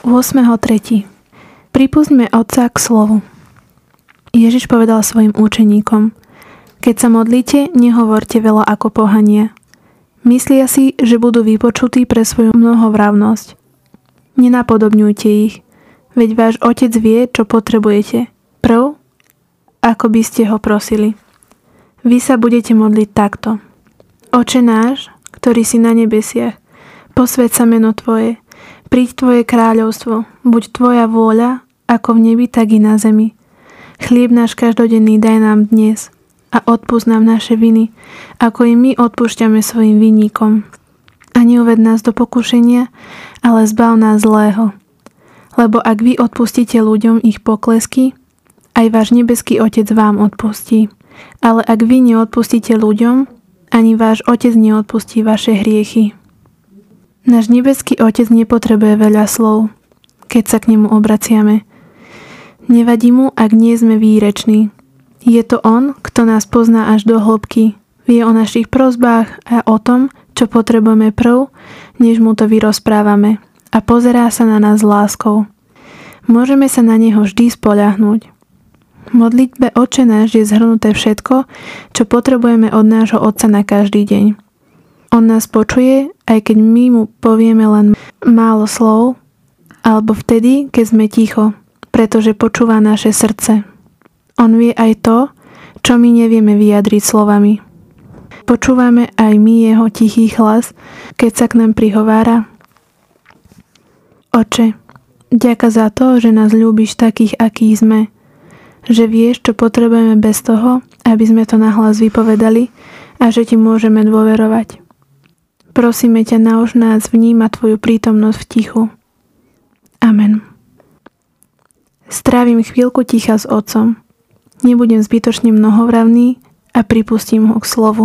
8.3. Pripustme Otca k slovu. Ježiš povedal svojim učeníkom, keď sa modlíte, nehovorte veľa ako pohania. Myslia si, že budú vypočutí pre svoju mnohovravnosť. Nenapodobňujte ich, veď váš Otec vie, čo potrebujete. Prv, ako by ste ho prosili. Vy sa budete modliť takto. Oče náš, ktorý si na nebesiach, posved sa meno Tvoje, Príď Tvoje kráľovstvo, buď Tvoja vôľa, ako v nebi, tak i na zemi. Chlieb náš každodenný daj nám dnes a odpúsť nám naše viny, ako i my odpúšťame svojim vinníkom. A neuved nás do pokušenia, ale zbav nás zlého. Lebo ak vy odpustíte ľuďom ich poklesky, aj váš nebeský Otec vám odpustí. Ale ak vy neodpustíte ľuďom, ani váš Otec neodpustí vaše hriechy. Náš nebeský Otec nepotrebuje veľa slov, keď sa k nemu obraciame. Nevadí mu, ak nie sme výreční. Je to On, kto nás pozná až do hĺbky. Vie o našich prozbách a o tom, čo potrebujeme prv, než mu to vyrozprávame. A pozerá sa na nás s láskou. Môžeme sa na Neho vždy spoľahnúť. V modlitbe Oče náš je zhrnuté všetko, čo potrebujeme od nášho Otca na každý deň. On nás počuje, aj keď my mu povieme len málo slov, alebo vtedy, keď sme ticho, pretože počúva naše srdce. On vie aj to, čo my nevieme vyjadriť slovami. Počúvame aj my jeho tichý hlas, keď sa k nám prihovára. Oče, ďaká za to, že nás ľúbiš takých, akí sme. Že vieš, čo potrebujeme bez toho, aby sme to nahlas vypovedali a že ti môžeme dôverovať. Prosíme ťa, nauž nás vnímať Tvoju prítomnosť v tichu. Amen. Strávim chvíľku ticha s Otcom. Nebudem zbytočne mnohovravný a pripustím ho k slovu.